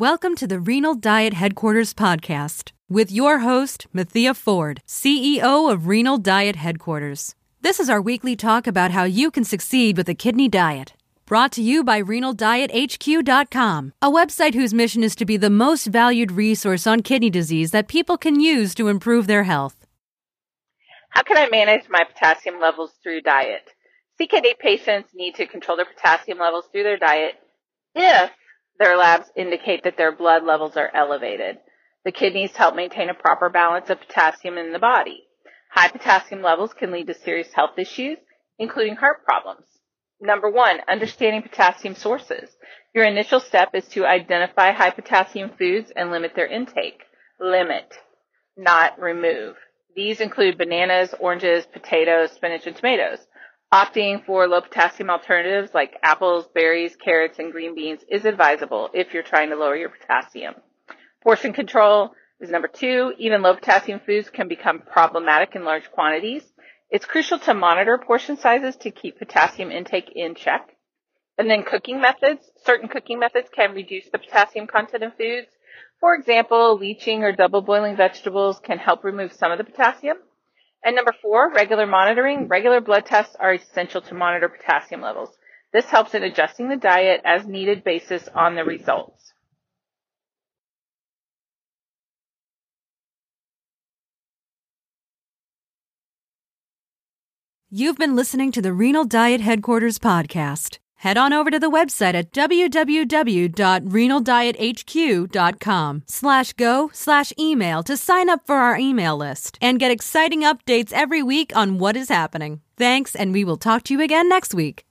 Welcome to the Renal Diet Headquarters podcast with your host, Mathea Ford, CEO of Renal Diet Headquarters. This is our weekly talk about how you can succeed with a kidney diet. Brought to you by RenalDietHQ.com, a website whose mission is to be the most valued resource on kidney disease that people can use to improve their health. How can I manage my potassium levels through diet? CKD patients need to control their potassium levels through their diet if their labs indicate that their blood levels are elevated. The kidneys help maintain a proper balance of potassium in the body. High potassium levels can lead to serious health issues, including heart problems. Number one, understanding potassium sources. Your initial step is to identify high potassium foods and limit their intake. Limit, not remove. These include bananas, oranges, potatoes, spinach, and tomatoes. Opting for low potassium alternatives like apples, berries, carrots, and green beans is advisable if you're trying to lower your potassium. Portion control is number two. Even low potassium foods can become problematic in large quantities. It's crucial to monitor portion sizes to keep potassium intake in check. And then cooking methods. Certain cooking methods can reduce the potassium content in foods. For example, leaching or double boiling vegetables can help remove some of the potassium. And number four, regular monitoring. Regular blood tests are essential to monitor potassium levels. This helps in adjusting the diet as needed basis on the results. You've been listening to the Renal Diet Headquarters podcast. Head on over to the website at www.renaldiethq.com slash go slash email to sign up for our email list and get exciting updates every week on what is happening. Thanks, and we will talk to you again next week.